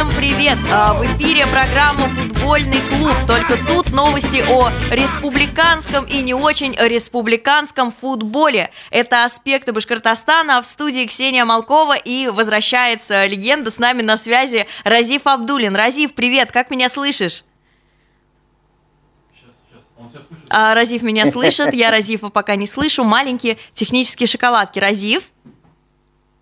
всем привет! А, в эфире программа «Футбольный клуб». Только тут новости о республиканском и не очень республиканском футболе. Это аспекты Башкортостана. А в студии Ксения Малкова и возвращается легенда. С нами на связи Разиф Абдулин. Разиф, привет! Как меня слышишь? А, Разив меня слышит, я Разифа пока не слышу. Маленькие технические шоколадки. Разив?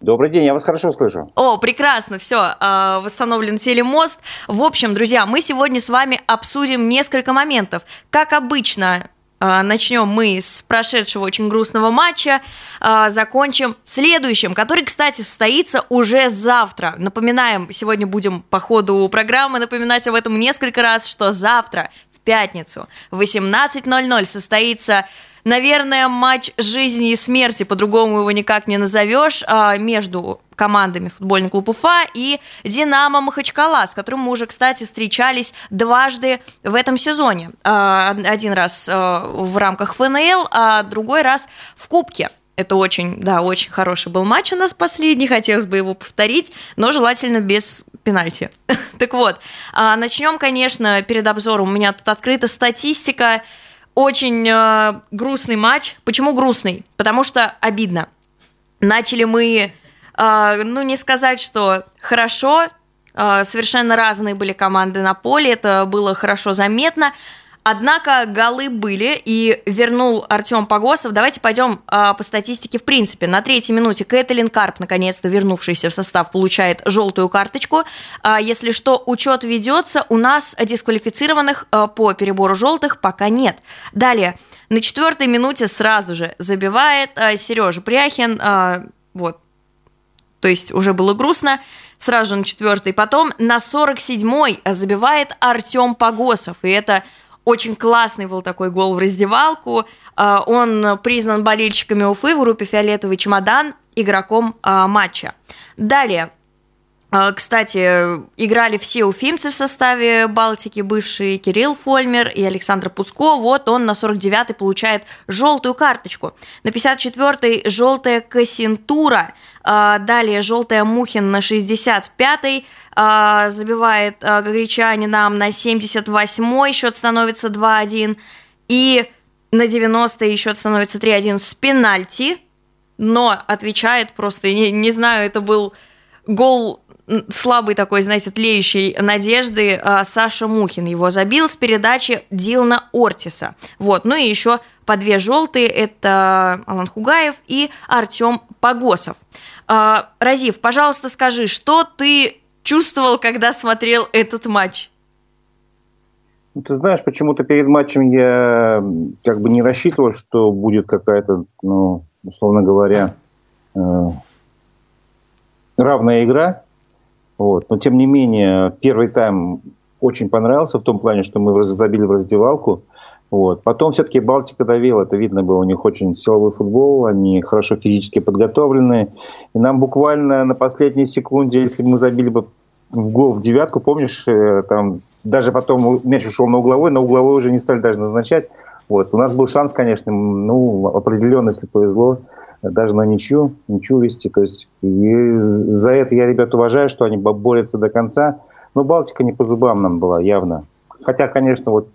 Добрый день, я вас хорошо слышу. О, прекрасно, все, а, восстановлен телемост. В общем, друзья, мы сегодня с вами обсудим несколько моментов. Как обычно, а, Начнем мы с прошедшего очень грустного матча, а, закончим следующим, который, кстати, состоится уже завтра. Напоминаем, сегодня будем по ходу программы напоминать об этом несколько раз, что завтра, в пятницу, в 18.00 состоится наверное, матч жизни и смерти, по-другому его никак не назовешь, а, между командами футбольный клуб Уфа и Динамо Махачкала, с которым мы уже, кстати, встречались дважды в этом сезоне. А, один раз а, в рамках ФНЛ, а другой раз в Кубке. Это очень, да, очень хороший был матч у нас последний, хотелось бы его повторить, но желательно без пенальти. так вот, начнем, конечно, перед обзором. У меня тут открыта статистика очень э, грустный матч. Почему грустный? Потому что обидно. Начали мы, э, ну не сказать, что хорошо, э, совершенно разные были команды на поле, это было хорошо заметно. Однако голы были, и вернул Артем Погосов. Давайте пойдем а, по статистике в принципе. На третьей минуте Кэтлин Карп, наконец-то вернувшийся в состав, получает желтую карточку. А, если что, учет ведется. У нас дисквалифицированных а, по перебору желтых пока нет. Далее, на четвертой минуте сразу же забивает а, Сережа Пряхин. А, вот, то есть уже было грустно, сразу же на четвертой. Потом на 47-й забивает Артем Погосов, и это очень классный был такой гол в раздевалку. А, он признан болельщиками Уфы в группе «Фиолетовый чемодан» игроком а, матча. Далее, кстати, играли все уфимцы в составе Балтики, бывшие Кирилл Фольмер и Александр Пуцко. Вот он на 49-й получает желтую карточку. На 54-й желтая Кассинтура. Далее желтая Мухин на 65-й. А, забивает а, Гагричанинам на 78-й, счет становится 2-1. И на 90-й счет становится 3-1 с пенальти, но отвечает просто, не, не знаю, это был гол слабый такой, знаете, тлеющей надежды а, Саша Мухин его забил с передачи Дилна Ортиса. Вот, ну и еще по две желтые, это Алан Хугаев и Артем Погосов. Разив, пожалуйста, скажи, что ты чувствовал, когда смотрел этот матч? Ну, ты знаешь, почему-то перед матчем я как бы не рассчитывал, что будет какая-то, ну, условно говоря, э, равная игра. Вот. Но тем не менее, первый тайм очень понравился в том плане, что мы забили в раздевалку. Вот. Потом все-таки Балтика давила, это видно было, у них очень силовой футбол, они хорошо физически подготовлены. И нам буквально на последней секунде, если бы мы забили бы в гол в девятку, помнишь, э, там даже потом мяч ушел на угловой, на угловой уже не стали даже назначать. Вот. У нас был шанс, конечно, ну, определенно, если повезло, даже на ничью, ничью вести. То есть и за это я ребят уважаю, что они борются до конца. Но Балтика не по зубам нам была, явно. Хотя, конечно, вот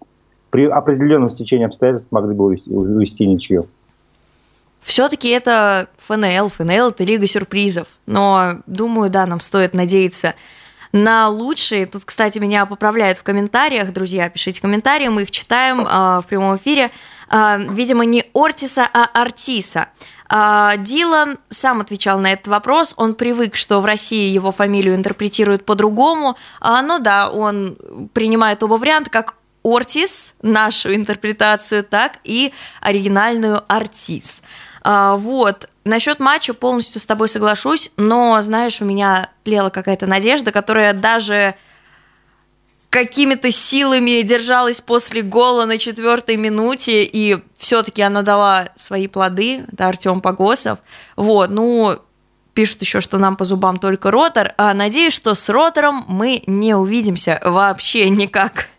при определенном стечении обстоятельств могли бы увести, увести ничью. Все-таки это ФНЛ, ФНЛ это Лига сюрпризов. Но, думаю, да, нам стоит надеяться на лучшие. Тут, кстати, меня поправляют в комментариях, друзья, пишите комментарии, мы их читаем э, в прямом эфире. Э, видимо, не Ортиса, а Артиса. Э, Дилан сам отвечал на этот вопрос. Он привык, что в России его фамилию интерпретируют по-другому. Но да, он принимает оба варианта, как Ортис, нашу интерпретацию, так и оригинальную Артис. А, вот. Насчет матча полностью с тобой соглашусь, но, знаешь, у меня тлела какая-то надежда, которая даже какими-то силами держалась после гола на четвертой минуте, и все-таки она дала свои плоды, это Артем Погосов. Вот, ну, пишут еще, что нам по зубам только ротор, а надеюсь, что с ротором мы не увидимся вообще никак.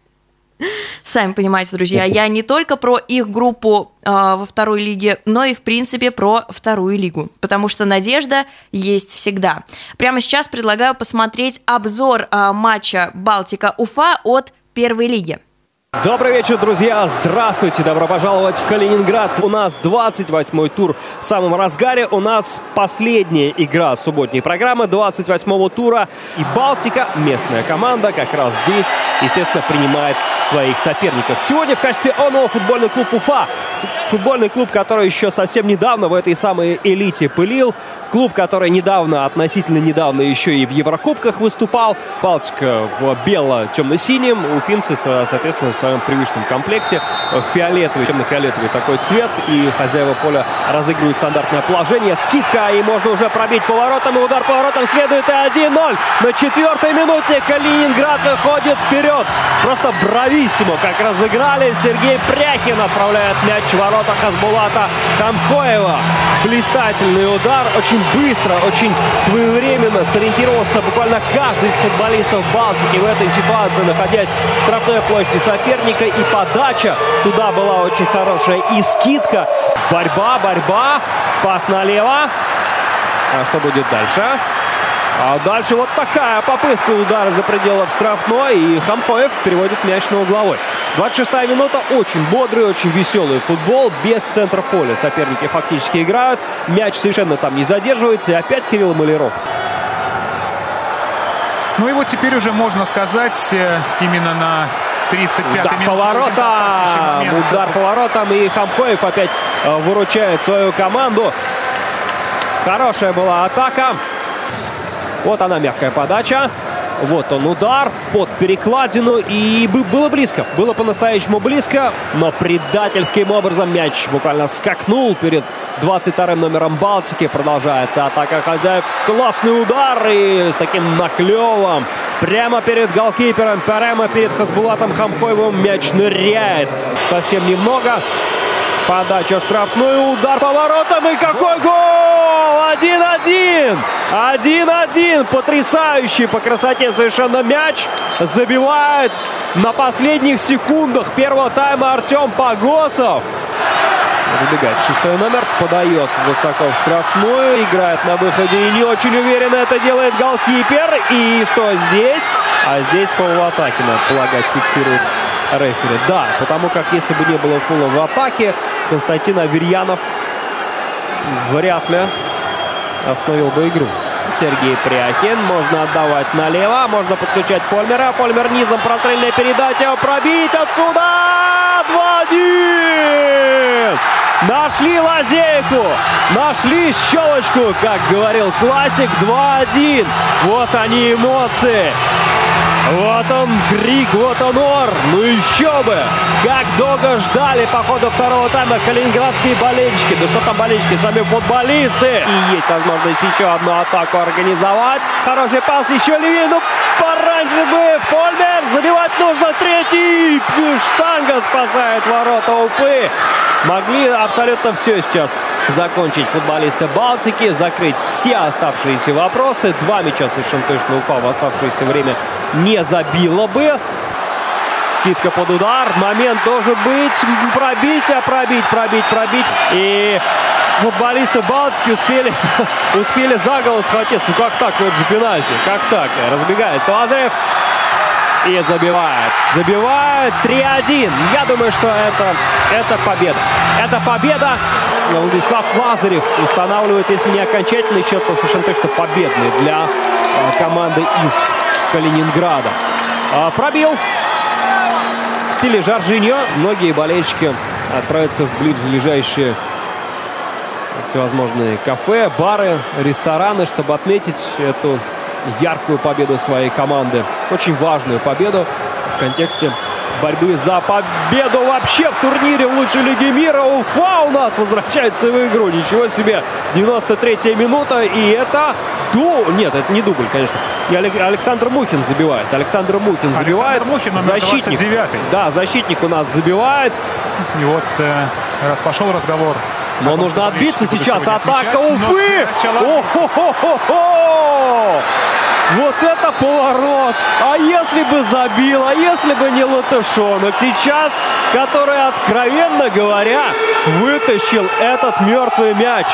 Сами понимаете, друзья, я не только про их группу э, во второй лиге, но и, в принципе, про вторую лигу, потому что надежда есть всегда. Прямо сейчас предлагаю посмотреть обзор э, матча Балтика-Уфа от первой лиги. Добрый вечер, друзья! Здравствуйте! Добро пожаловать в Калининград. У нас 28-й тур в самом разгаре. У нас последняя игра субботней программы 28-го тура. И Балтика, местная команда, как раз здесь, естественно, принимает своих соперников. Сегодня в качестве ОНО футбольный клуб Уфа. Футбольный клуб, который еще совсем недавно в этой самой элите пылил. Клуб, который недавно, относительно недавно еще и в Еврокубках выступал. Балтика в бело-темно-синем. Уфимцы, соответственно, в своем привычном комплекте. Фиолетовый, темно-фиолетовый такой цвет. И хозяева поля разыгрывают стандартное положение. Скидка, и можно уже пробить поворотом. И удар поворотом следует и 1-0. На четвертой минуте Калининград выходит вперед. Просто брависсимо, как разыграли. Сергей Пряхин отправляет мяч в ворота Хасбулата Тамкоева. Блистательный удар. Очень быстро, очень своевременно сориентировался буквально каждый из футболистов Балтики в этой ситуации, находясь в штрафной площади соперника. И подача туда была очень хорошая. И скидка. Борьба, борьба. Пас налево. А что будет дальше? А дальше вот такая попытка удара за пределы штрафной. И Хампоев переводит мяч на угловой. 26-я минута. Очень бодрый, очень веселый футбол. Без центра поля соперники фактически играют. Мяч совершенно там не задерживается. И опять Кирилл Маляров. Ну и вот теперь уже можно сказать э, именно на 35-й удар поворотом, удар поворотом, и Хамкоев опять э, выручает свою команду. Хорошая была атака. Вот она мягкая подача. Вот он удар под перекладину. И было близко. Было по-настоящему близко. Но предательским образом мяч буквально скакнул перед 22 номером Балтики. Продолжается атака хозяев. Классный удар. И с таким наклевом. Прямо перед голкипером. Прямо перед Хасбулатом Хамхоевым мяч ныряет. Совсем немного. Подача штрафную, удар поворотом и какой гол! 1-1! 1-1! Потрясающий по красоте совершенно мяч. Забивает на последних секундах первого тайма Артем Погосов. Выбегает шестой номер, подает высоко в штрафную, играет на выходе и не очень уверенно это делает голкипер. И что здесь? А здесь пол в атаке, надо полагать, фиксирует рефери. Да, потому как если бы не было фула в атаке, Константин Аверьянов вряд ли остановил бы игру. Сергей Пряхин. Можно отдавать налево. Можно подключать Фольмера. Фольмер низом. Прострельная передача. Пробить отсюда. 2-1. Нашли лазейку. Нашли щелочку, как говорил классик. 2-1. Вот они эмоции. Вот он крик, вот он ор. Ну еще бы. Как долго ждали по ходу второго тайма калининградские болельщики. Да что там болельщики, сами футболисты. И есть возможность еще одну атаку организовать. Хороший пас еще левее. Ну, пораньше бы. Фольмер. Забивать нужно третий. Штанга спасает ворота Уфы. Могли абсолютно все сейчас закончить футболисты Балтики, закрыть все оставшиеся вопросы. Два мяча совершенно точно Уфа в оставшееся время не забила бы. Скидка под удар. Момент должен быть. Пробить, а пробить, пробить, пробить. И футболисты Балтики успели, успели за голову схватиться. Ну как так? Это же пенальти. Как так? Разбегается Лазарев и забивает. Забивает 3-1. Я думаю, что это, это победа. Это победа. Владислав Лазарев устанавливает, если не окончательный счет, то совершенно точно победный для э, команды из Калининграда. А, пробил в стиле Жоржиньо. Многие болельщики отправятся в ближайшие всевозможные кафе, бары, рестораны, чтобы отметить эту яркую победу своей команды. Очень важную победу в контексте борьбы за победу вообще в турнире в лучшей лиге мира. Уфа у нас возвращается в игру. Ничего себе. 93-я минута. И это ду... Нет, это не дубль, конечно. И Александр Мухин забивает. Александр Мухин забивает. Александр Мухин, защитник. 29 Да, защитник у нас забивает. И вот э, раз пошел разговор. Но том, нужно отбиться сейчас. Атака Уфы! Вот это поворот! А если бы забил, а если бы не Латышонок сейчас, который, откровенно говоря, вытащил этот мертвый мяч.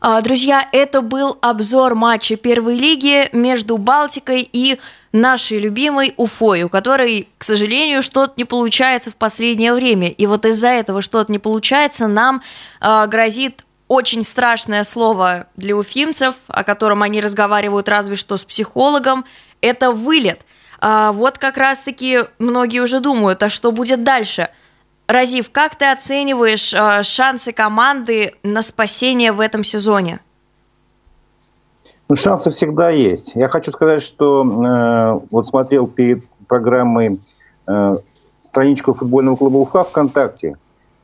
А, друзья, это был обзор матча первой лиги между Балтикой и нашей любимой Уфой, у которой, к сожалению, что-то не получается в последнее время. И вот из-за этого что-то не получается, нам э, грозит очень страшное слово для уфимцев, о котором они разговаривают разве что с психологом, это вылет. А вот как раз-таки многие уже думают, а что будет дальше? Разив, как ты оцениваешь а, шансы команды на спасение в этом сезоне? Ну, шансы всегда есть. Я хочу сказать, что э, вот смотрел перед программой э, страничку футбольного клуба Уфа ВКонтакте.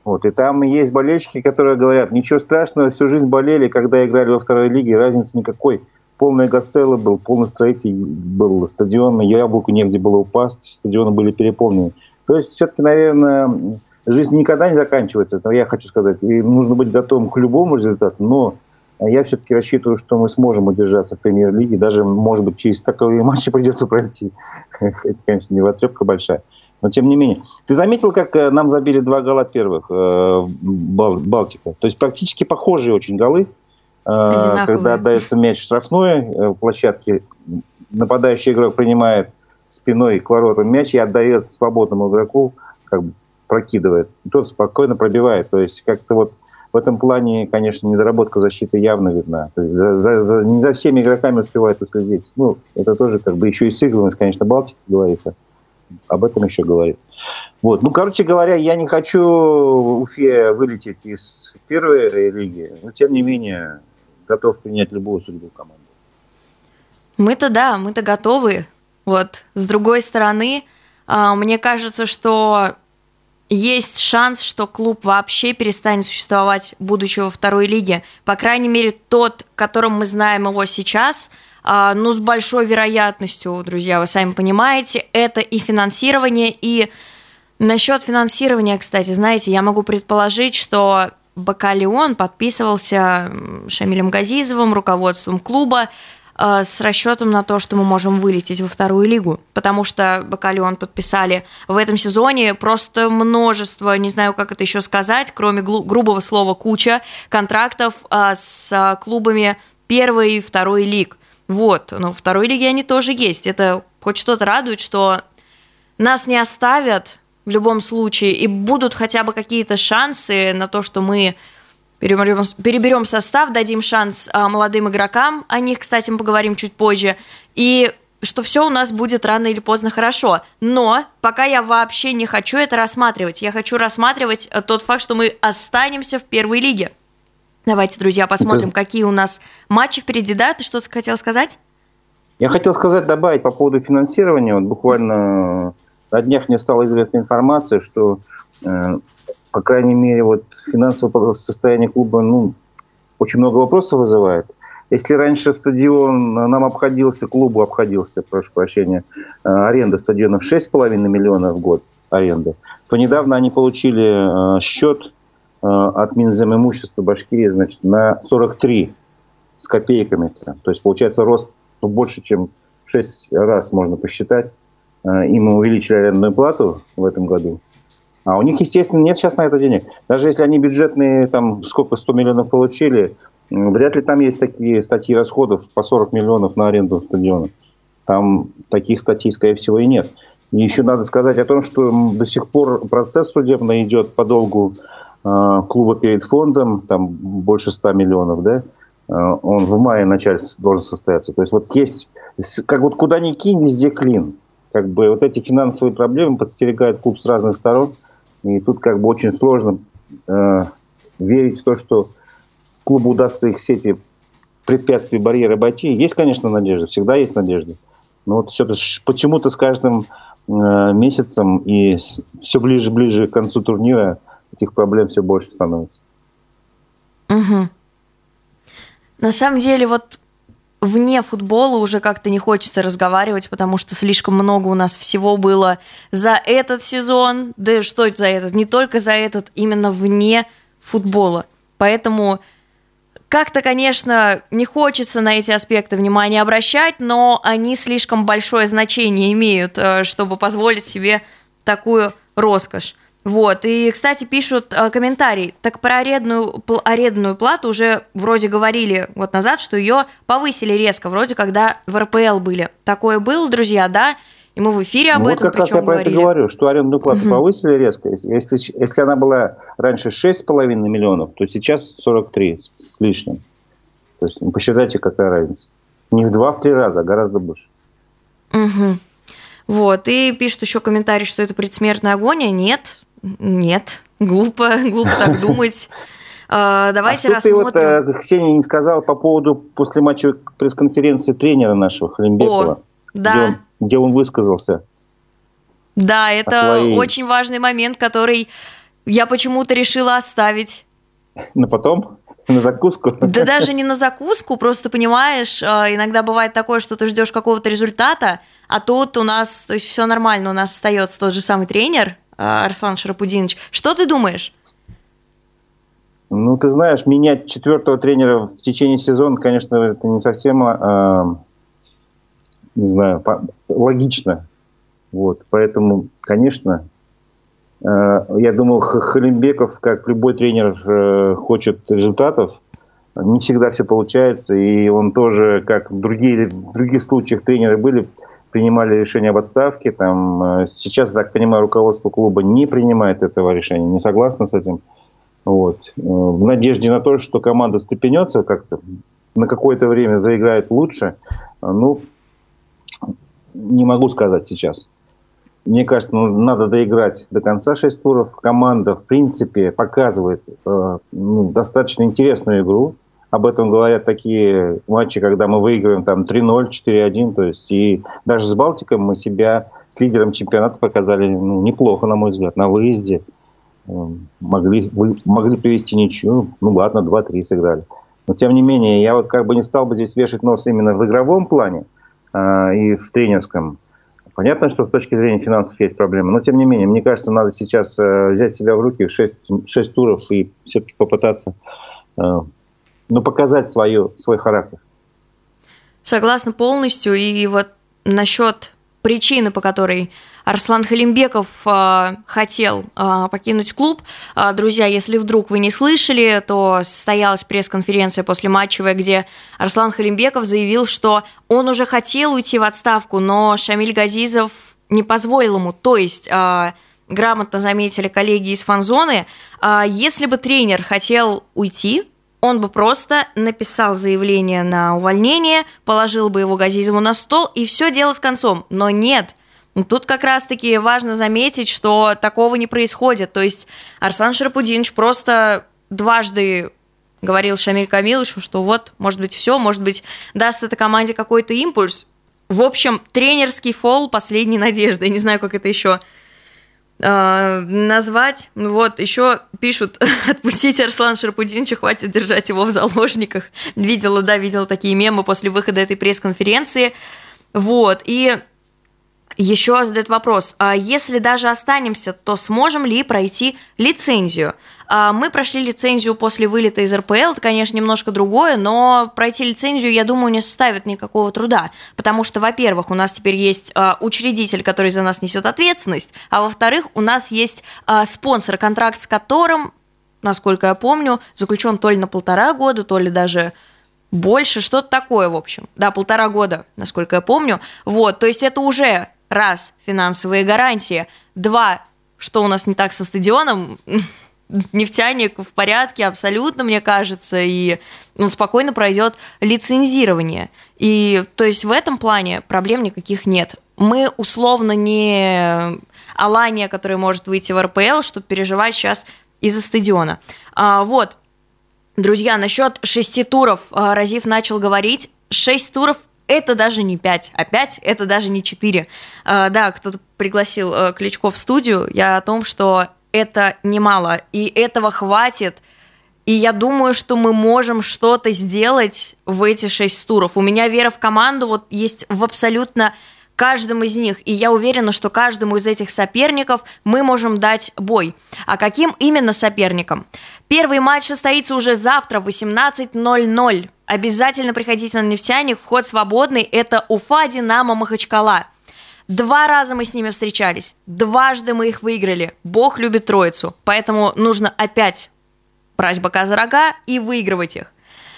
Вот, и там есть болельщики, которые говорят, ничего страшного, всю жизнь болели, когда играли во второй лиге, разницы никакой. Полная гастелла был, полный строитель был стадион, яблоку негде было упасть, стадионы были переполнены. То есть все-таки, наверное, жизнь никогда не заканчивается, это я хочу сказать. И нужно быть готовым к любому результату, но я все-таки рассчитываю, что мы сможем удержаться в премьер-лиге. Даже, может быть, через таковые матчи придется пройти. Это, конечно, не вотрепка большая. Но тем не менее. Ты заметил, как э, нам забили два гола первых э, Балтика? То есть практически похожие очень голы. Э, когда отдается мяч в штрафной площадке, нападающий игрок принимает спиной к воротам мяч и отдает свободному игроку, как бы прокидывает. Тот спокойно пробивает. То есть как-то вот в этом плане, конечно, недоработка защиты явно видна. То есть за, за, за, не за всеми игроками успевает уследить. Ну, это тоже как бы еще и сыгранность, конечно, Балтики говорится. Об этом еще говорит. Вот. Ну, короче говоря, я не хочу Уфе вылететь из первой лиги, но тем не менее готов принять любую судьбу команды. Мы-то да, мы-то готовы. Вот. С другой стороны, а, мне кажется, что есть шанс, что клуб вообще перестанет существовать, будучи во второй лиге. По крайней мере, тот, которым мы знаем его сейчас, а, ну, с большой вероятностью, друзья, вы сами понимаете, это и финансирование, и насчет финансирования, кстати, знаете, я могу предположить, что Бакалеон подписывался Шамилем Газизовым, руководством клуба, с расчетом на то, что мы можем вылететь во вторую лигу, потому что Бакалион подписали в этом сезоне просто множество, не знаю, как это еще сказать, кроме грубого слова куча контрактов э, с клубами первой и второй лиг. Вот, но второй лиге они тоже есть. Это хоть что-то радует, что нас не оставят в любом случае, и будут хотя бы какие-то шансы на то, что мы переберем, переберем состав, дадим шанс а, молодым игрокам, о них, кстати, мы поговорим чуть позже, и что все у нас будет рано или поздно хорошо. Но пока я вообще не хочу это рассматривать. Я хочу рассматривать э, тот факт, что мы останемся в первой лиге. Давайте, друзья, посмотрим, это... какие у нас матчи впереди. Да, ты что-то хотел сказать? Я хотел сказать, добавить по поводу финансирования. Вот буквально на днях мне стала известна информация, что э, по крайней мере, вот финансовое состояние клуба, ну, очень много вопросов вызывает. Если раньше стадион нам обходился, клубу обходился, прошу прощения, э, аренда стадиона в 6,5 миллионов в год аренда, то недавно они получили э, счет э, от Минземимущества Башкирии, значит, на 43 с копейками. То есть, получается, рост больше, чем в 6 раз можно посчитать. Им увеличили арендную плату в этом году а у них, естественно, нет сейчас на это денег. Даже если они бюджетные, там, сколько, 100 миллионов получили, вряд ли там есть такие статьи расходов по 40 миллионов на аренду стадиона. Там таких статей, скорее всего, и нет. И еще надо сказать о том, что до сих пор процесс судебный идет по долгу э, клуба перед фондом, там больше 100 миллионов, да, э, он в мае начале должен состояться. То есть вот есть, как вот куда ни кинь, везде клин. Как бы вот эти финансовые проблемы подстерегают клуб с разных сторон. И тут как бы очень сложно э, верить в то, что клубу удастся их все эти препятствия, барьеры обойти. Есть, конечно, надежда, всегда есть надежда. Но вот все почему-то с каждым э, месяцем и все ближе-ближе к концу турнира этих проблем все больше становится. Угу. На самом деле, вот вне футбола уже как-то не хочется разговаривать, потому что слишком много у нас всего было за этот сезон, да что за этот, не только за этот, именно вне футбола. Поэтому как-то, конечно, не хочется на эти аспекты внимания обращать, но они слишком большое значение имеют, э, чтобы позволить себе такую роскошь. Вот, и, кстати, пишут э, комментарий, так про арендную, арендную плату уже вроде говорили год назад, что ее повысили резко, вроде когда в РПЛ были. Такое было, друзья, да? И мы в эфире об ну, этом вот как раз я про это говорю, что арендную плату угу. повысили резко. Если, если она была раньше 6,5 миллионов, то сейчас 43 с лишним. То есть посчитайте, какая разница. Не в два, в три раза, а гораздо больше. Угу. Вот, и пишут еще комментарий, что это предсмертная агония. Нет, нет, глупо, глупо так думать. А, давайте а рассмотрим. Ты вот, Ксения не сказал по поводу после матча пресс-конференции тренера нашего Халимбекова. О, да. Где он, где он высказался. Да, это своей... очень важный момент, который я почему-то решила оставить. На потом? На закуску? Да даже не на закуску, просто понимаешь, а, иногда бывает такое, что ты ждешь какого-то результата, а тут у нас, то есть все нормально, у нас остается тот же самый тренер, Арслан Шарапудинович. Что ты думаешь? Ну, ты знаешь, менять четвертого тренера в течение сезона, конечно, это не совсем, э, не знаю, по- логично. Вот, поэтому, конечно, э, я думаю, Халимбеков, как любой тренер, э, хочет результатов. Не всегда все получается, и он тоже, как в, другие, в других случаях тренеры были, принимали решение об отставке. Там, э, сейчас, так понимаю, руководство клуба не принимает этого решения, не согласно с этим. Вот. Э, в надежде на то, что команда степенется как-то, на какое-то время заиграет лучше, э, ну, не могу сказать сейчас. Мне кажется, ну, надо доиграть до конца шесть туров. Команда, в принципе, показывает э, ну, достаточно интересную игру. Об этом говорят такие матчи, когда мы выигрываем там 3-0, 4-1. То есть и даже с Балтиком мы себя с лидером чемпионата показали ну, неплохо, на мой взгляд, на выезде. Эм, могли, могли привести ничью. Ну ладно, 2-3 сыграли. Но тем не менее, я вот как бы не стал бы здесь вешать нос именно в игровом плане э, и в тренерском. Понятно, что с точки зрения финансов есть проблемы, но тем не менее, мне кажется, надо сейчас э, взять себя в руки в 6, 6 туров и все-таки попытаться э, ну, показать свою, свой характер. Согласна полностью. И вот насчет причины, по которой Арслан Халимбеков э, хотел э, покинуть клуб. Э, друзья, если вдруг вы не слышали, то состоялась пресс-конференция после матчевой, где Арслан Халимбеков заявил, что он уже хотел уйти в отставку, но Шамиль Газизов не позволил ему. То есть э, грамотно заметили коллеги из фанзоны, э, если бы тренер хотел уйти, он бы просто написал заявление на увольнение, положил бы его Газизову на стол, и все дело с концом. Но нет, Тут как раз-таки важно заметить, что такого не происходит. То есть Арслан Шарапудинович просто дважды говорил Шамиль Камиловичу, что вот, может быть, все, может быть, даст этой команде какой-то импульс. В общем, тренерский фол последней надежды. Я не знаю, как это еще назвать. Вот, еще пишут, отпустите Арслана Шарапудиновича, хватит держать его в заложниках. Видела, да, видела такие мемы после выхода этой пресс-конференции. Вот, и еще задает вопрос, а если даже останемся, то сможем ли пройти лицензию? А мы прошли лицензию после вылета из РПЛ, это, конечно, немножко другое, но пройти лицензию, я думаю, не составит никакого труда, потому что, во-первых, у нас теперь есть а, учредитель, который за нас несет ответственность, а во-вторых, у нас есть а, спонсор, контракт с которым, насколько я помню, заключен то ли на полтора года, то ли даже больше, что-то такое, в общем. Да, полтора года, насколько я помню. Вот, то есть это уже раз, финансовые гарантии, два, что у нас не так со стадионом, нефтяник в порядке абсолютно, мне кажется, и он спокойно пройдет лицензирование. И то есть в этом плане проблем никаких нет. Мы условно не Алания, которая может выйти в РПЛ, чтобы переживать сейчас из-за стадиона. А, вот, друзья, насчет шести туров а, Разив начал говорить. Шесть туров это даже не 5, а 5 это даже не 4. А, да, кто-то пригласил а, Кличко в студию, я о том, что это немало, и этого хватит. И я думаю, что мы можем что-то сделать в эти 6 туров. У меня вера в команду вот есть в абсолютно каждым из них, и я уверена, что каждому из этих соперников мы можем дать бой. А каким именно соперником? Первый матч состоится уже завтра в 18.00. Обязательно приходите на нефтяник, вход свободный. Это Уфа, Динамо, Махачкала. Два раза мы с ними встречались, дважды мы их выиграли. Бог любит троицу, поэтому нужно опять брать бока за рога и выигрывать их.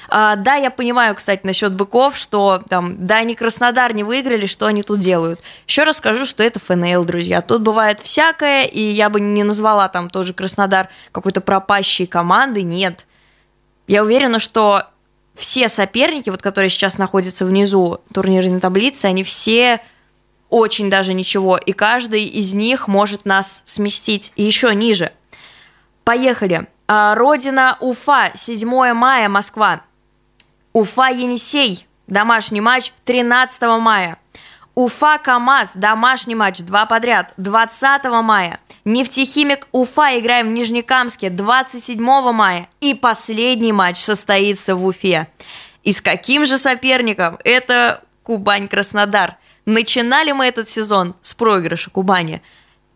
А, да, я понимаю, кстати, насчет быков, что там, да, они Краснодар не выиграли, что они тут делают. Еще раз скажу, что это ФНЛ, друзья. Тут бывает всякое, и я бы не назвала там тоже Краснодар какой-то пропащей командой, нет. Я уверена, что все соперники, вот которые сейчас находятся внизу турнирной таблицы, они все очень даже ничего, и каждый из них может нас сместить еще ниже. Поехали. А, Родина Уфа, 7 мая, Москва. Уфа Енисей, домашний матч 13 мая. Уфа КамАЗ, домашний матч, два подряд, 20 мая. Нефтехимик Уфа играем в Нижнекамске 27 мая. И последний матч состоится в Уфе. И с каким же соперником? Это Кубань-Краснодар – Начинали мы этот сезон с проигрыша Кубани.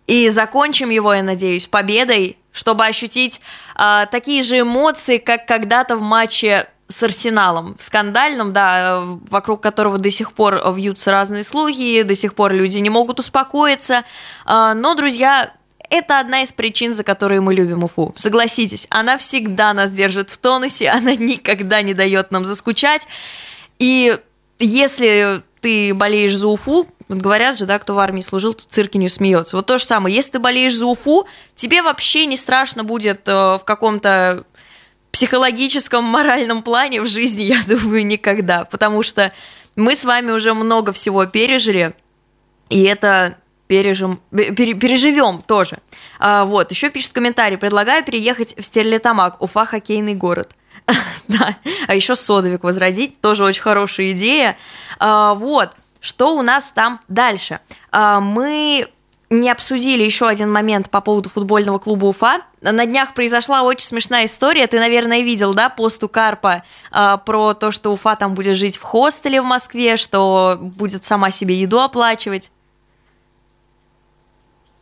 И закончим его, я надеюсь, победой, чтобы ощутить э, такие же эмоции, как когда-то в матче с Арсеналом, в скандальном, да, вокруг которого до сих пор вьются разные слухи, до сих пор люди не могут успокоиться. Э, но, друзья, это одна из причин, за которые мы любим Уфу. Согласитесь, она всегда нас держит в тонусе, она никогда не дает нам заскучать. И если ты болеешь за Уфу, вот говорят же, да, кто в армии служил, тут цирки не смеется. Вот то же самое. Если ты болеешь за Уфу, тебе вообще не страшно будет э, в каком-то психологическом, моральном плане в жизни, я думаю, никогда. Потому что мы с вами уже много всего пережили, и это пережим, пере, переживем тоже. А, вот, еще пишет комментарий. Предлагаю переехать в Стерлитамак, Уфа хоккейный город. да, а еще содовик возродить, тоже очень хорошая идея. А, вот, что у нас там дальше? А, мы не обсудили еще один момент по поводу футбольного клуба Уфа. На днях произошла очень смешная история. Ты, наверное, видел, да, пост у Карпа э, про то, что Уфа там будет жить в хостеле в Москве, что будет сама себе еду оплачивать.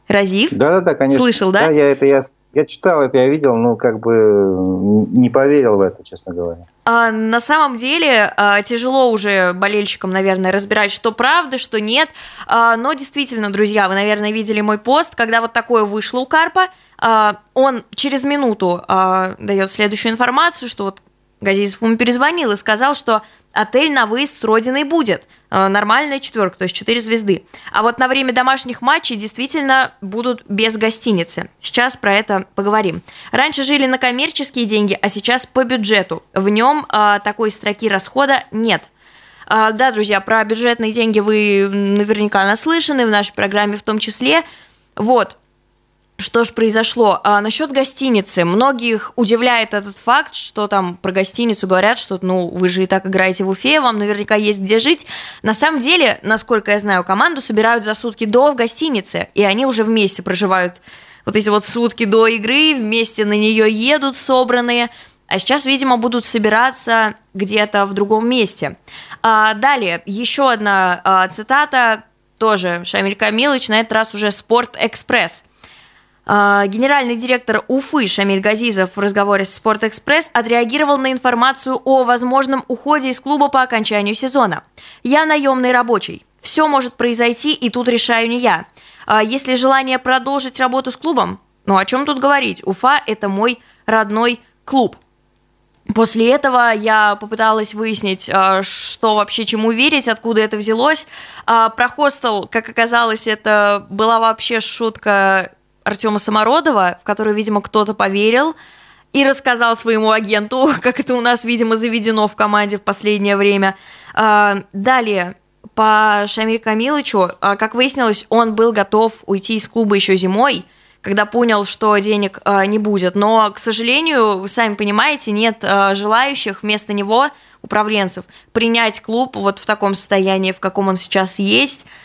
Разив? Да-да-да, конечно. Слышал, да? Да, я это я я читал это, я видел, но как бы не поверил в это, честно говоря. А, на самом деле а, тяжело уже болельщикам, наверное, разбирать, что правда, что нет. А, но действительно, друзья, вы, наверное, видели мой пост, когда вот такое вышло у Карпа. А, он через минуту а, дает следующую информацию, что вот Газизов ему перезвонил и сказал, что отель на выезд с родиной будет. Э, нормальная четверка, то есть 4 звезды. А вот на время домашних матчей действительно будут без гостиницы. Сейчас про это поговорим. Раньше жили на коммерческие деньги, а сейчас по бюджету. В нем а, такой строки расхода нет. А, да, друзья, про бюджетные деньги вы наверняка наслышаны, в нашей программе в том числе. Вот, что ж произошло? А, насчет гостиницы. Многих удивляет этот факт, что там про гостиницу говорят, что ну вы же и так играете в Уфе, вам наверняка есть где жить. На самом деле, насколько я знаю, команду собирают за сутки до в гостинице, и они уже вместе проживают вот эти вот сутки до игры, вместе на нее едут собранные. А сейчас, видимо, будут собираться где-то в другом месте. А, далее, еще одна а, цитата, тоже Шамиль Камилович, на этот раз уже «Спорт Экспресс». А, генеральный директор Уфы Шамиль Газизов в разговоре с «Спортэкспресс» отреагировал на информацию о возможном уходе из клуба по окончанию сезона. «Я наемный рабочий. Все может произойти, и тут решаю не я. А если желание продолжить работу с клубом, ну о чем тут говорить? Уфа – это мой родной клуб». После этого я попыталась выяснить, а, что вообще чему верить, откуда это взялось. Про хостел, как оказалось, это была вообще шутка Артема Самородова, в которую, видимо, кто-то поверил и рассказал своему агенту, как это у нас, видимо, заведено в команде в последнее время. А, далее, по Шамиль Камилычу, а, как выяснилось, он был готов уйти из клуба еще зимой, когда понял, что денег а, не будет. Но, к сожалению, вы сами понимаете, нет желающих вместо него управленцев принять клуб вот в таком состоянии, в каком он сейчас есть –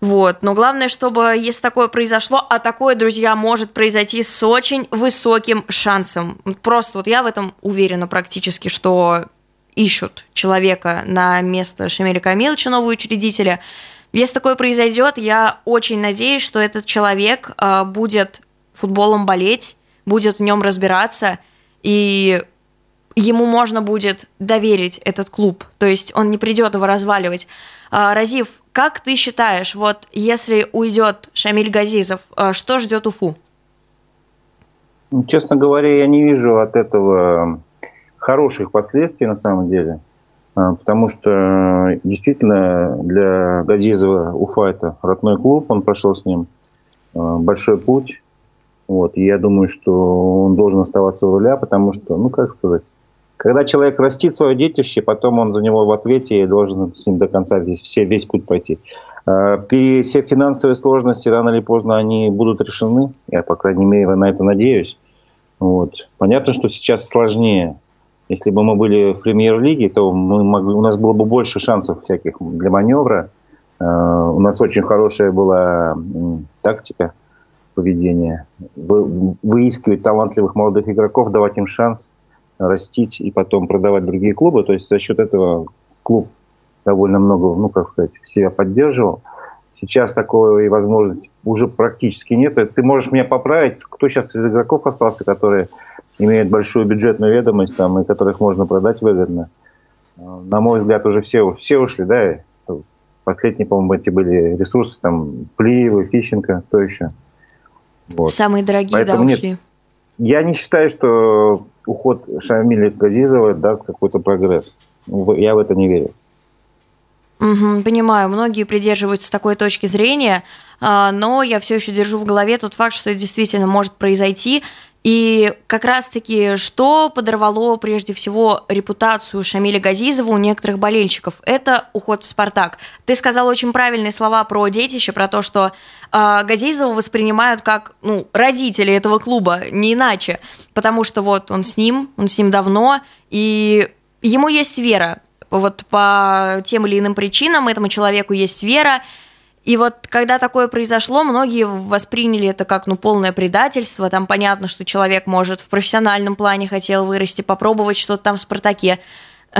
вот. Но главное, чтобы, если такое произошло, а такое, друзья, может произойти с очень высоким шансом. Просто вот я в этом уверена практически, что ищут человека на место Шамиля Камиловича, нового учредителя. Если такое произойдет, я очень надеюсь, что этот человек э, будет футболом болеть, будет в нем разбираться, и ему можно будет доверить этот клуб. То есть он не придет его разваливать. Э, Разив, как ты считаешь, вот если уйдет Шамиль Газизов, э, что ждет Уфу? Ну, честно говоря, я не вижу от этого хороших последствий на самом деле. А, потому что э, действительно для Газизова Уфа это родной клуб, он прошел с ним большой путь. Вот, и я думаю, что он должен оставаться у руля, потому что, ну как сказать, когда человек растит свое детище, потом он за него в ответе и должен с ним до конца весь, все, весь путь пойти. А, при все финансовые сложности рано или поздно они будут решены. Я, по крайней мере, на это надеюсь. Вот. Понятно, что сейчас сложнее если бы мы были в премьер-лиге, то мы могли, у нас было бы больше шансов всяких для маневра. Э, у нас очень хорошая была тактика поведения. Выискивать талантливых молодых игроков, давать им шанс растить и потом продавать другие клубы. То есть за счет этого клуб довольно много, ну, как сказать, себя поддерживал. Сейчас такой возможности уже практически нет. Ты можешь меня поправить, кто сейчас из игроков остался, которые имеют большую бюджетную ведомость, там, и которых можно продать выгодно. На мой взгляд, уже все, все ушли, да. Последние, по-моему, эти были ресурсы, там, Плиевы, Фищенко, кто еще. Вот. Самые дорогие, Поэтому да, ушли. Нет, я не считаю, что уход Шамиля Газизова даст какой-то прогресс. Я в это не верю. Понимаю, многие придерживаются такой точки зрения, а, но я все еще держу в голове тот факт, что это действительно может произойти. И как раз-таки, что подорвало прежде всего репутацию Шамиля Газизова у некоторых болельщиков, это уход в «Спартак». Ты сказал очень правильные слова про детище, про то, что э, Газизова воспринимают как ну, родители этого клуба, не иначе, потому что вот он с ним, он с ним давно, и ему есть вера. Вот по тем или иным причинам этому человеку есть вера, и вот когда такое произошло, многие восприняли это как ну, полное предательство. Там понятно, что человек может в профессиональном плане хотел вырасти, попробовать что-то там в «Спартаке».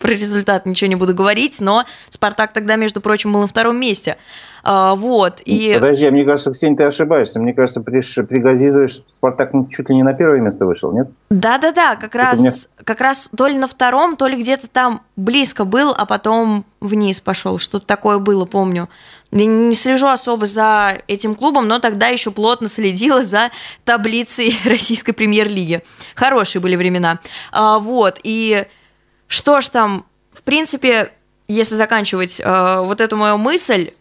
Про результат ничего не буду говорить, но «Спартак» тогда, между прочим, был на втором месте. А, вот, и... Подожди, а мне кажется, Ксения, ты ошибаешься. Мне кажется, при, при Газизове Спартак чуть ли не на первое место вышел, нет? Да-да-да, как раз, мне... как раз то ли на втором, то ли где-то там близко был, а потом вниз пошел. Что-то такое было, помню. Я не слежу особо за этим клубом, но тогда еще плотно следила за таблицей российской премьер-лиги. Хорошие были времена. А, вот, и что ж там, в принципе, если заканчивать а, вот эту мою мысль,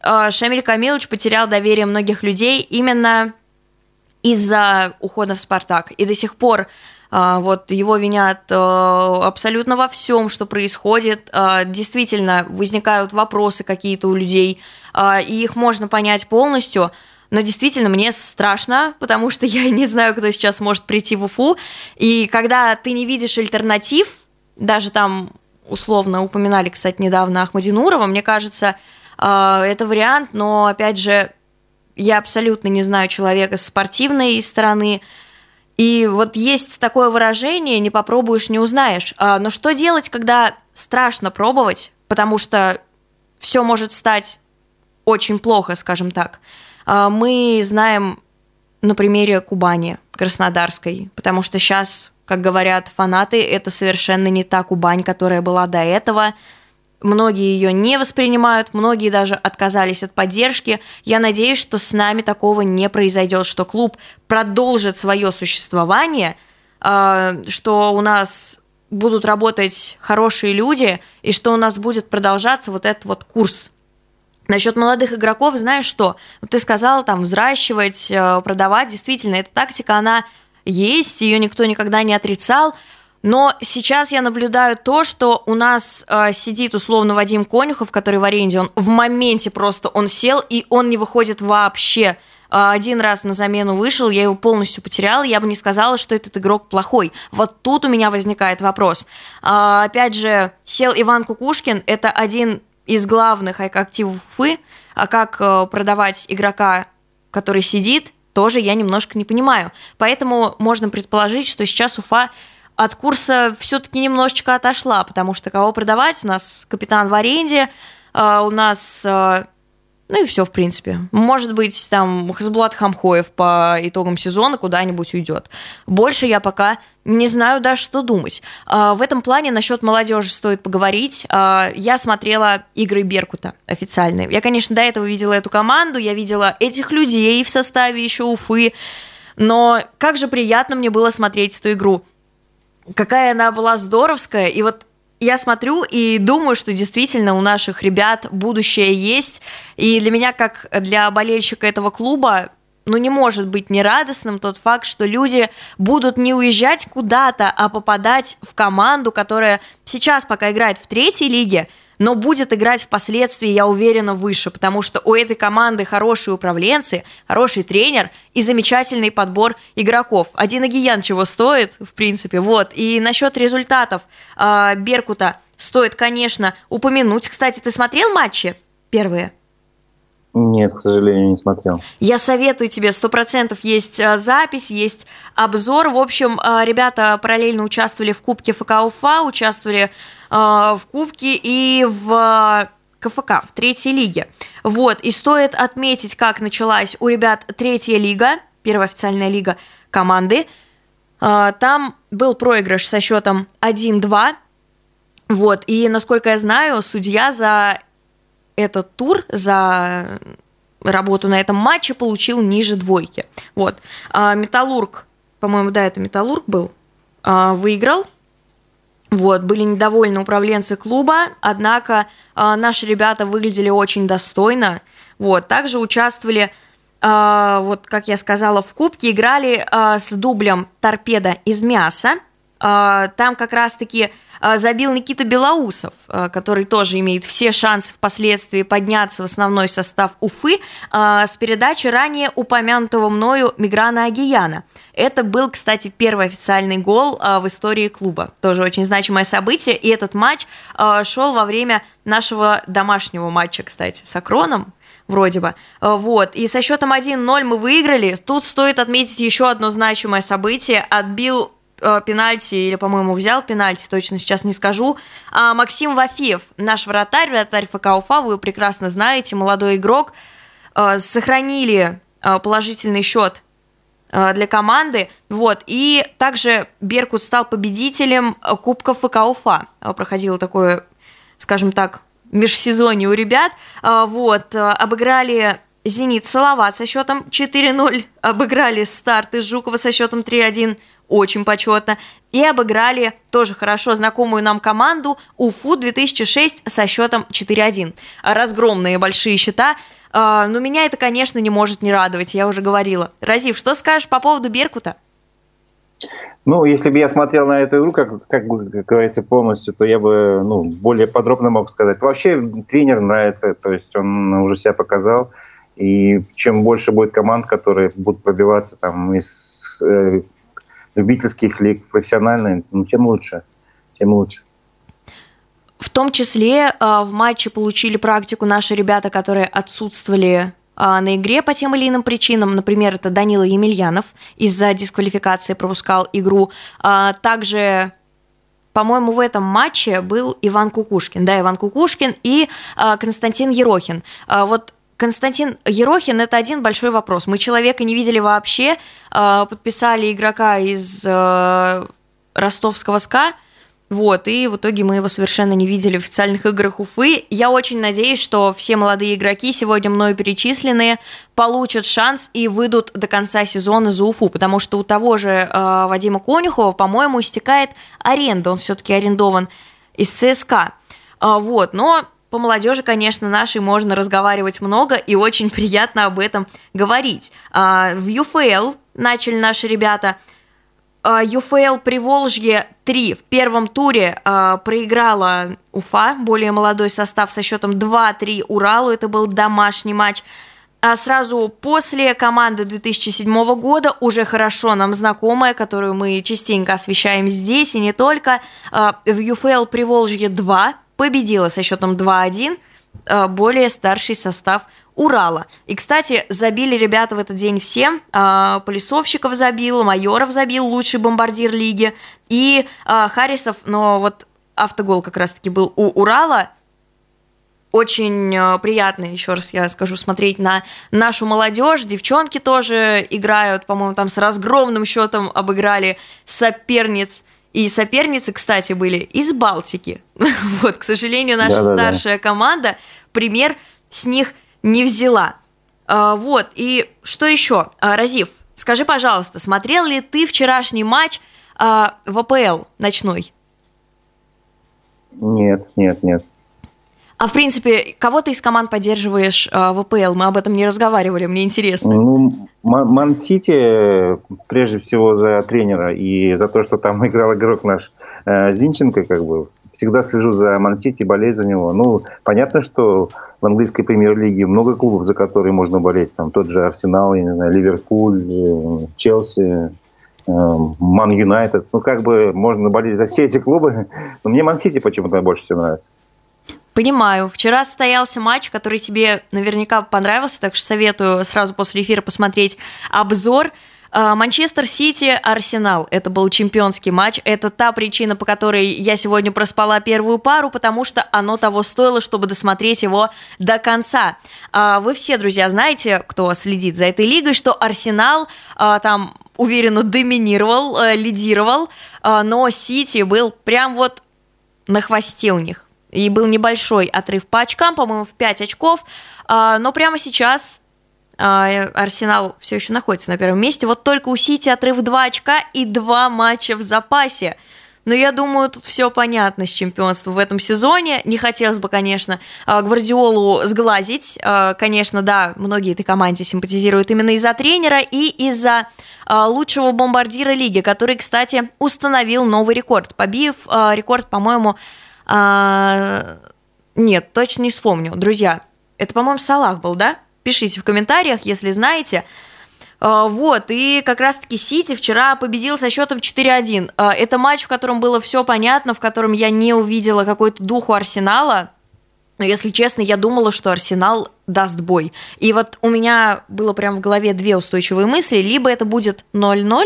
а, Шамиль Камилович потерял доверие многих людей именно из-за ухода в «Спартак». И до сих пор вот его винят а, абсолютно во всем, что происходит. Действительно, возникают вопросы какие-то у людей, и их можно понять полностью. Но действительно, мне страшно, потому что я не знаю, кто сейчас может прийти в Уфу. И когда ты не видишь альтернатив, даже там условно упоминали, кстати, недавно Ахмадинурова, мне кажется, а, это вариант, но, опять же, я абсолютно не знаю человека с спортивной стороны, и вот есть такое выражение «не попробуешь, не узнаешь». А, но что делать, когда страшно пробовать, потому что все может стать очень плохо, скажем так. А, мы знаем на примере Кубани, Краснодарской, потому что сейчас, как говорят фанаты, это совершенно не та Кубань, которая была до этого – Многие ее не воспринимают, многие даже отказались от поддержки. Я надеюсь, что с нами такого не произойдет, что клуб продолжит свое существование, а, что у нас будут работать хорошие люди, и что у нас будет продолжаться вот этот вот курс. Насчет молодых игроков, знаешь что? Ты сказала там взращивать, э, продавать. Действительно, эта тактика, она есть, ее никто никогда не отрицал. Но сейчас я наблюдаю то, что у нас э, сидит условно Вадим Конюхов, который в аренде, он в моменте просто он сел, и он не выходит вообще. Э, один раз на замену вышел, я его полностью потеряла, я бы не сказала, что этот игрок плохой. Вот тут у меня возникает вопрос. Э, опять же, сел Иван Кукушкин, это один из главных активов Уфы, а как э, продавать игрока, который сидит, тоже я немножко не понимаю. Поэтому можно предположить, что сейчас Уфа от курса все-таки немножечко отошла, потому что кого продавать? У нас капитан в аренде, у нас ну и все, в принципе. Может быть, там Хасбулат Хамхоев по итогам сезона куда-нибудь уйдет. Больше я пока не знаю даже, что думать. А, в этом плане насчет молодежи стоит поговорить. А, я смотрела игры Беркута официальные. Я, конечно, до этого видела эту команду, я видела этих людей в составе еще Уфы. Но как же приятно мне было смотреть эту игру. Какая она была здоровская. И вот я смотрю и думаю, что действительно у наших ребят будущее есть. И для меня, как для болельщика этого клуба, ну не может быть нерадостным тот факт, что люди будут не уезжать куда-то, а попадать в команду, которая сейчас пока играет в третьей лиге, но будет играть впоследствии, я уверена, выше, потому что у этой команды хорошие управленцы, хороший тренер и замечательный подбор игроков. Один Агиян чего стоит, в принципе, вот. И насчет результатов э, Беркута стоит, конечно, упомянуть. Кстати, ты смотрел матчи первые? Нет, к сожалению, не смотрел. Я советую тебе, сто процентов есть а, запись, есть обзор. В общем, а, ребята параллельно участвовали в Кубке ФК Уфа, участвовали а, в Кубке и в КФК, в третьей лиге. Вот, и стоит отметить, как началась у ребят третья лига, первая официальная лига команды. Там был проигрыш со счетом 1-2. Вот, и, насколько я знаю, судья за этот тур за работу на этом матче получил ниже двойки. Вот. А, Металлург, по-моему, да, это Металлург был, а, выиграл. Вот, были недовольны управленцы клуба, однако а, наши ребята выглядели очень достойно. Вот, также участвовали, вот, как я сказала, в Кубке, играли с дублем торпеда из мяса. Там как раз-таки а, забил Никита Белоусов, а, который тоже имеет все шансы впоследствии подняться в основной состав Уфы а, с передачи ранее упомянутого мною Миграна Агияна. Это был, кстати, первый официальный гол в истории клуба. Тоже очень значимое событие. И этот матч шел во время нашего домашнего матча, кстати, с Акроном вроде бы. Вот. И со счетом 1-0 мы выиграли. Тут стоит отметить еще одно значимое событие. Отбил пенальти, или, по-моему, взял пенальти, точно сейчас не скажу. А Максим Вафиев, наш вратарь, вратарь ФК Уфа, вы прекрасно знаете, молодой игрок, э, сохранили э, положительный счет для команды. Вот. И также Беркут стал победителем Кубка ФК Уфа. Проходило такое, скажем так, межсезонье у ребят. Вот. Обыграли «Зенит» Салават со счетом 4-0, обыграли «Старт» из Жукова со счетом 3-1, очень почетно. И обыграли тоже хорошо знакомую нам команду Уфу 2006 со счетом 4-1. Разгромные большие счета. А, но меня это, конечно, не может не радовать, я уже говорила. Разив, что скажешь по поводу Беркута? Ну, если бы я смотрел на эту игру, как, как, как говорится, полностью, то я бы ну, более подробно мог сказать. Вообще тренер нравится, то есть он уже себя показал. И чем больше будет команд, которые будут пробиваться там из э, любительских лиг, профессиональные, ну, тем лучше, тем лучше. В том числе э, в матче получили практику наши ребята, которые отсутствовали э, на игре по тем или иным причинам. Например, это Данила Емельянов из-за дисквалификации пропускал игру. Э, также по-моему, в этом матче был Иван Кукушкин. Да, Иван Кукушкин и Константин Ерохин. Вот Константин Ерохин – это один большой вопрос. Мы человека не видели вообще, а, подписали игрока из э, ростовского СКА, вот, и в итоге мы его совершенно не видели в официальных играх Уфы. Я очень надеюсь, что все молодые игроки, сегодня мною перечисленные, получат шанс и выйдут до конца сезона за Уфу, потому что у того же э, Вадима Конюхова, по-моему, истекает аренда, он все-таки арендован из ЦСКА. Э, вот, но по молодежи, конечно, нашей можно разговаривать много и очень приятно об этом говорить. А, в ЮФЛ начали наши ребята. А, ЮФЛ Приволжье 3 в первом туре а, проиграла Уфа, более молодой состав со счетом 2-3 Уралу. Это был домашний матч. А сразу после команды 2007 года, уже хорошо нам знакомая, которую мы частенько освещаем здесь и не только, в ЮФЛ Приволжье 2 победила со счетом 2-1 э, более старший состав Урала. И, кстати, забили ребята в этот день все. А, Полисовщиков забил, Майоров забил, лучший бомбардир лиги. И а, Харрисов, но вот автогол как раз-таки был у Урала. очень э, приятно, еще раз я скажу, смотреть на нашу молодежь. Девчонки тоже играют, по-моему, там с разгромным счетом обыграли соперниц. И соперницы, кстати, были из Балтики. Вот, к сожалению, наша Да-да-да. старшая команда пример с них не взяла. А, вот, и что еще? А, Разив, скажи, пожалуйста, смотрел ли ты вчерашний матч а, в АПЛ ночной? Нет, нет, нет. А в принципе, кого ты из команд поддерживаешь э, в АПЛ? Мы об этом не разговаривали, мне интересно. Ну, Ман-Сити, прежде всего за тренера и за то, что там играл игрок наш э, Зинченко, как бы, всегда слежу за Ман-Сити, болею за него. Ну, понятно, что в английской премьер-лиге много клубов, за которые можно болеть. Там тот же Арсенал, я не знаю, Ливерпуль, э, Челси, э, Ман Юнайтед. Ну, как бы можно болеть за все эти клубы. Но мне Ман-Сити почему-то больше всего нравится. Понимаю. Вчера состоялся матч, который тебе наверняка понравился, так что советую сразу после эфира посмотреть обзор. А, Манчестер Сити, Арсенал. Это был чемпионский матч. Это та причина, по которой я сегодня проспала первую пару, потому что оно того стоило, чтобы досмотреть его до конца. А, вы все, друзья, знаете, кто следит за этой лигой, что Арсенал а, там уверенно доминировал, лидировал, но Сити был прям вот на хвосте у них. И был небольшой отрыв по очкам, по-моему, в 5 очков. А, но прямо сейчас а, Арсенал все еще находится на первом месте. Вот только у Сити отрыв 2 очка и 2 матча в запасе. Но я думаю, тут все понятно с чемпионством в этом сезоне. Не хотелось бы, конечно, а, Гвардиолу сглазить. Конечно, да, многие этой команде симпатизируют именно из-за тренера и из-за лучшего бомбардира лиги, который, кстати, установил новый рекорд, побив рекорд, по-моему, а, нет, точно не вспомню. Друзья, это, по-моему, Салах был, да? Пишите в комментариях, если знаете. А, вот, и как раз-таки Сити вчера победил со счетом 4-1. А, это матч, в котором было все понятно, в котором я не увидела какой-то дух у Арсенала. Но, если честно, я думала, что Арсенал даст бой. И вот у меня было прям в голове две устойчивые мысли. Либо это будет 0-0,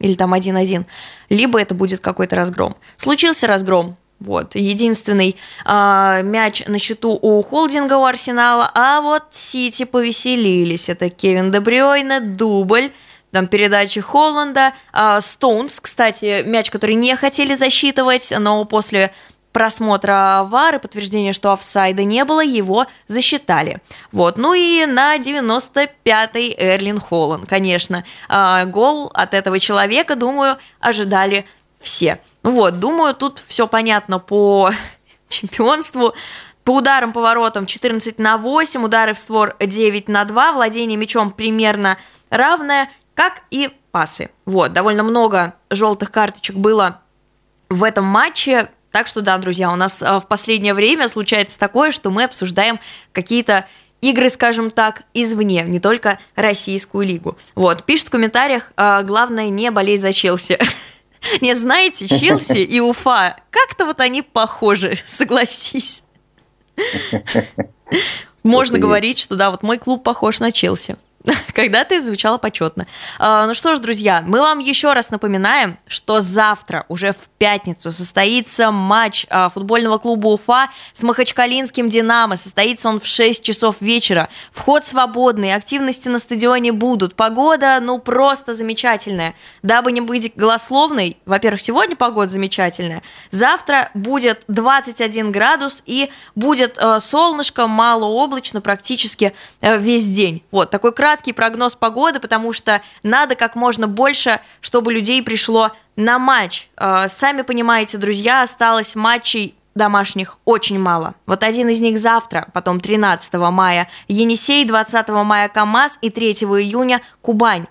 или там 1-1, либо это будет какой-то разгром. Случился разгром. Вот, единственный э, мяч на счету у холдинга у Арсенала, а вот Сити повеселились. Это Кевин Дебрёйна, дубль, там передачи Холланда, э, Стоунс, кстати, мяч, который не хотели засчитывать, но после просмотра ВАР и подтверждения, что офсайда не было, его засчитали. Вот. Ну и на 95-й Эрлин Холланд, конечно. Э, гол от этого человека, думаю, ожидали все. Вот, думаю, тут все понятно по чемпионству. По ударам, поворотам 14 на 8, удары в створ 9 на 2, владение мячом примерно равное, как и пасы. Вот, довольно много желтых карточек было в этом матче. Так что да, друзья, у нас а, в последнее время случается такое, что мы обсуждаем какие-то игры, скажем так, извне, не только российскую лигу. Вот, пишет в комментариях, а, главное не болеть за Челси. Нет, знаете, Челси и Уфа, как-то вот они похожи, согласись. Можно говорить, что да, вот мой клуб похож на Челси. Когда-то звучало почетно. А, ну что ж, друзья, мы вам еще раз напоминаем, что завтра, уже в пятницу, состоится матч а, футбольного клуба Уфа с Махачкалинским «Динамо». Состоится он в 6 часов вечера. Вход свободный, активности на стадионе будут. Погода, ну, просто замечательная. Дабы не быть голословной, во-первых, сегодня погода замечательная. Завтра будет 21 градус и будет э, солнышко, малооблачно практически э, весь день. Вот, такой краткий краткий прогноз погоды, потому что надо как можно больше, чтобы людей пришло на матч. Э, сами понимаете, друзья, осталось матчей домашних очень мало. Вот один из них завтра, потом 13 мая Енисей, 20 мая КамАЗ и 3 июня Кубань.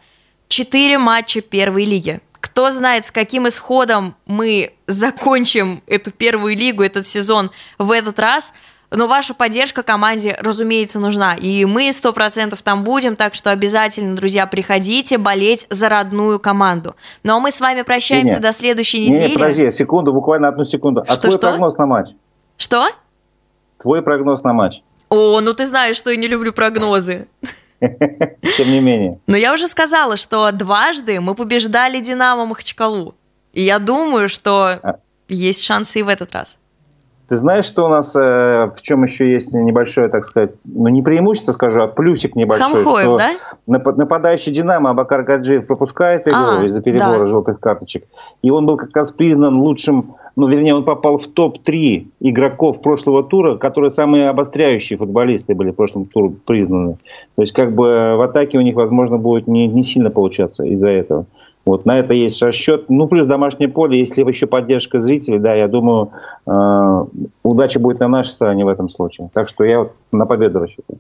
Четыре матча первой лиги. Кто знает, с каким исходом мы закончим эту первую лигу, этот сезон в этот раз – но ваша поддержка команде, разумеется, нужна. И мы сто процентов там будем, так что обязательно, друзья, приходите болеть за родную команду. Ну а мы с вами прощаемся Нет. до следующей недели. Нет, подожди, секунду, буквально одну секунду. А что, твой что? прогноз на матч? Что? Твой прогноз на матч. О, ну ты знаешь, что я не люблю прогнозы. Тем не менее. Но я уже сказала, что дважды мы побеждали Динамо Махачкалу. И я думаю, что а есть шансы и в этот раз. Ты знаешь, что у нас э, в чем еще есть небольшое, так сказать, ну не преимущество, скажу, а плюсик небольшой. Хамхоев, что да? Нап- нападающий Динамо Абакар Гаджиев пропускает игру А, из-за перебора да. желтых карточек. И он был как раз признан лучшим, ну вернее, он попал в топ-3 игроков прошлого тура, которые самые обостряющие футболисты были в прошлом туре признаны. То есть как бы в атаке у них, возможно, будет не, не сильно получаться из-за этого. Вот на это есть расчет. Ну, плюс домашнее поле, если еще поддержка зрителей, да, я думаю, э, удача будет на нашей стороне в этом случае. Так что я вот на победу рассчитываю.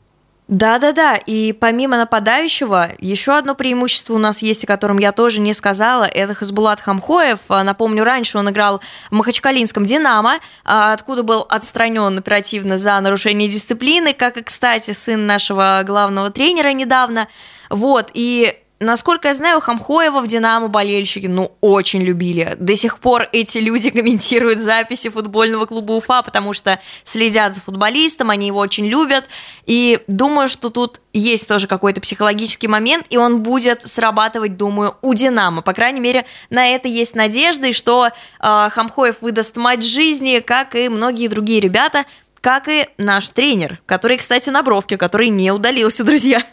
Да-да-да, и помимо нападающего, еще одно преимущество у нас есть, о котором я тоже не сказала, это Хасбулат Хамхоев. А, Напомню, раньше он играл в Махачкалинском «Динамо», а, откуда был отстранен оперативно за нарушение дисциплины, как и, кстати, сын нашего главного тренера недавно. Вот, и Насколько я знаю, Хамхоева в «Динамо» болельщики, ну, очень любили. До сих пор эти люди комментируют записи футбольного клуба Уфа, потому что следят за футболистом, они его очень любят. И думаю, что тут есть тоже какой-то психологический момент, и он будет срабатывать, думаю, у «Динамо». По крайней мере, на это есть надежда, и что э, Хамхоев выдаст матч жизни, как и многие другие ребята, как и наш тренер, который, кстати, на бровке, который не удалился, друзья.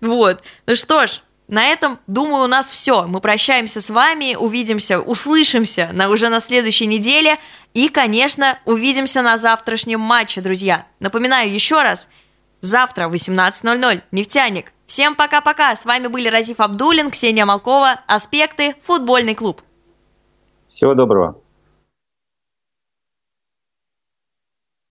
Вот. Ну что ж, на этом, думаю, у нас все. Мы прощаемся с вами, увидимся, услышимся на, уже на следующей неделе. И, конечно, увидимся на завтрашнем матче, друзья. Напоминаю еще раз, завтра в 18.00 «Нефтяник». Всем пока-пока. С вами были Разиф Абдулин, Ксения Малкова, «Аспекты. Футбольный клуб». Всего доброго.